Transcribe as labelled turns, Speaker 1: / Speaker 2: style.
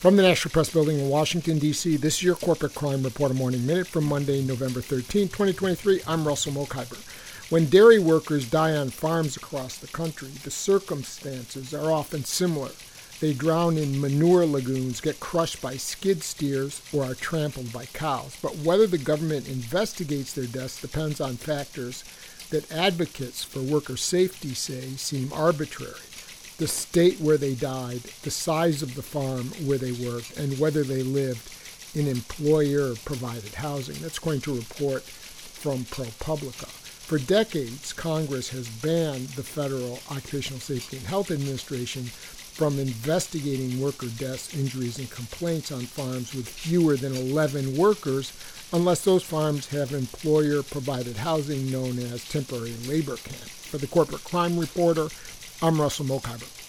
Speaker 1: From the National Press Building in Washington, D.C., this is your Corporate Crime Reporter Morning Minute from Monday, November 13, 2023. I'm Russell Mokhiber. When dairy workers die on farms across the country, the circumstances are often similar. They drown in manure lagoons, get crushed by skid steers, or are trampled by cows. But whether the government investigates their deaths depends on factors that advocates for worker safety say seem arbitrary the state where they died, the size of the farm where they worked, and whether they lived in employer provided housing. That's going to report from ProPublica. For decades, Congress has banned the Federal Occupational Safety and Health Administration from investigating worker deaths, injuries, and complaints on farms with fewer than 11 workers unless those farms have employer provided housing known as temporary labor camp. For the Corporate Crime Reporter, I'm Russell Mokhiber.